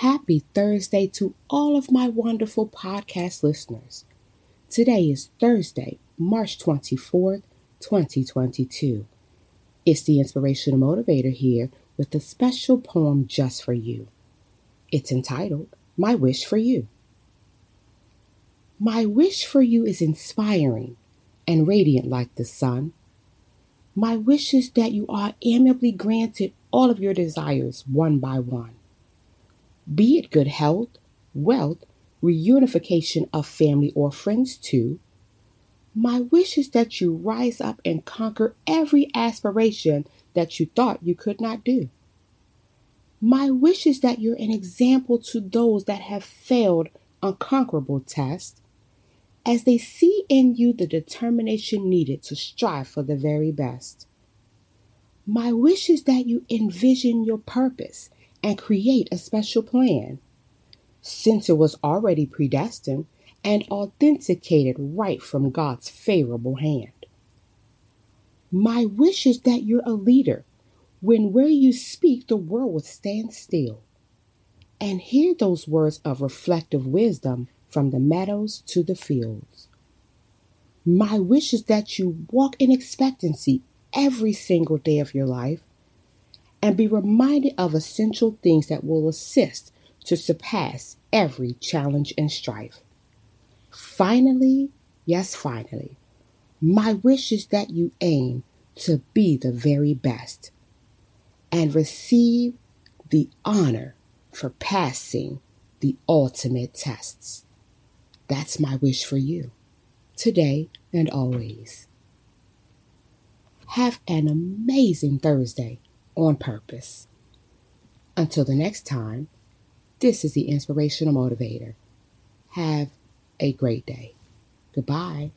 Happy Thursday to all of my wonderful podcast listeners. Today is Thursday, March 24th, 2022. It's the Inspirational Motivator here with a special poem just for you. It's entitled My Wish for You. My wish for you is inspiring and radiant like the sun. My wish is that you are amiably granted all of your desires one by one. Be it good health, wealth, reunification of family or friends too. My wish is that you rise up and conquer every aspiration that you thought you could not do. My wish is that you're an example to those that have failed unconquerable tests as they see in you the determination needed to strive for the very best. My wish is that you envision your purpose and create a special plan, since it was already predestined and authenticated right from God's favorable hand. My wish is that you're a leader when where you speak the world will stand still and hear those words of reflective wisdom from the meadows to the fields. My wish is that you walk in expectancy every single day of your life and be reminded of essential things that will assist to surpass every challenge and strife. Finally, yes, finally, my wish is that you aim to be the very best and receive the honor for passing the ultimate tests. That's my wish for you, today and always. Have an amazing Thursday on purpose. Until the next time, this is the Inspirational Motivator. Have a great day. Goodbye.